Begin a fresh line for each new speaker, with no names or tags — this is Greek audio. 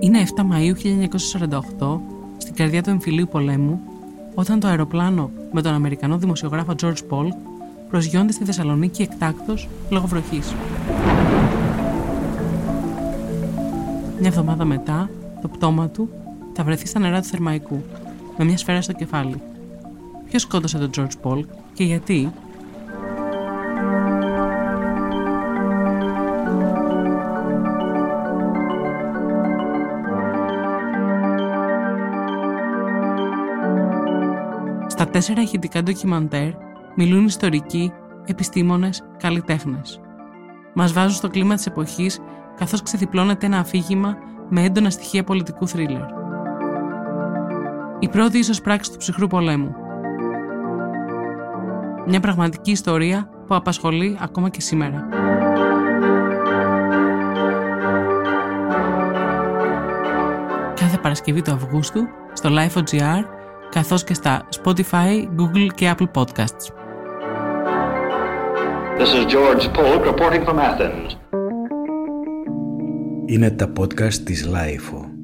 Είναι 7 Μαΐου 1948, στην καρδιά του εμφυλίου πολέμου, όταν το αεροπλάνο με τον Αμερικανό δημοσιογράφο George Paul προσγειώνεται στη Θεσσαλονίκη εκτάκτος λόγω βροχής. Μια εβδομάδα μετά, το πτώμα του θα βρεθεί στα νερά του Θερμαϊκού, με μια σφαίρα στο κεφάλι. Ποιος σκότωσε τον George Paul και γιατί, Στα τέσσερα ηχητικά ντοκιμαντέρ μιλούν ιστορικοί, επιστήμονες, καλλιτέχνες. Μας βάζουν στο κλίμα της εποχής καθώς ξεδιπλώνεται ένα αφήγημα με έντονα στοιχεία πολιτικού θρίλερ. Η πρώτη ίσως πράξη του ψυχρού πολέμου. Μια πραγματική ιστορία που απασχολεί ακόμα και σήμερα. Κάθε Παρασκευή του Αυγούστου στο Life.gr καθώς και στα Spotify, Google και Apple Podcasts. This is George Polk reporting from Athens.
Είναι τα podcast της Lifeo.